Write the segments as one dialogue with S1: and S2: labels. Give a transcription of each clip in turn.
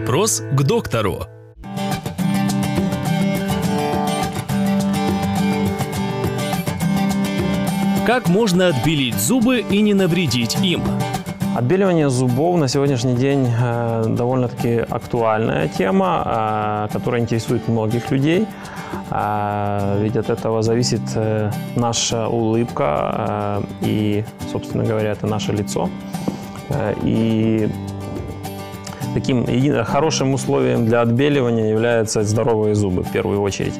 S1: Вопрос к доктору. Как можно отбелить зубы и не навредить им?
S2: Отбеливание зубов на сегодняшний день э, довольно-таки актуальная тема, э, которая интересует многих людей. Э, ведь от этого зависит наша улыбка и, собственно говоря, это наше лицо. И таким хорошим условием для отбеливания являются здоровые зубы в первую очередь.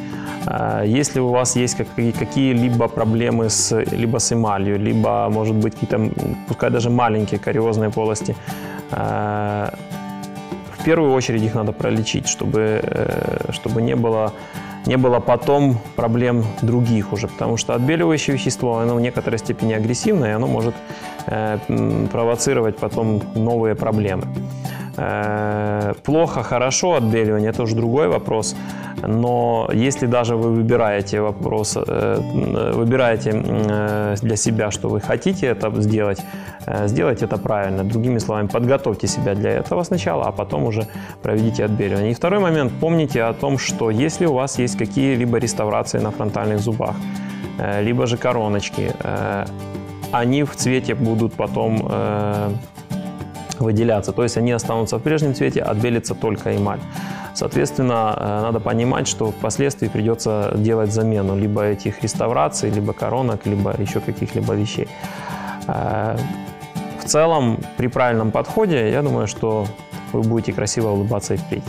S2: А, Если у вас есть какие- какие-либо проблемы с, либо с эмалью, либо, может быть, какие-то, пускай даже маленькие кариозные полости, а, в первую очередь их надо пролечить, чтобы, э, чтобы не было не было потом проблем других уже, потому что отбеливающее вещество, оно в некоторой степени агрессивное, и оно может э, провоцировать потом новые проблемы. Э, Плохо, хорошо отбеливание – это уже другой вопрос. Но если даже вы выбираете вопрос, э, м, выбираете э, для себя, что вы хотите это сделать, э, сделайте это правильно. Другими словами, подготовьте себя для этого сначала, а потом уже проведите отбеливание. И второй момент, помните о том, что если у вас есть какие-либо реставрации на фронтальных зубах, э, либо же короночки, э, они в цвете будут потом э, выделяться. То есть они останутся в прежнем цвете, отбелится только эмаль. Соответственно, э, надо понимать, что впоследствии придется делать замену либо этих реставраций, либо коронок, либо еще каких-либо вещей. Э, В целом, при правильном подходе, я думаю, что вы будете красиво улыбаться и впредь.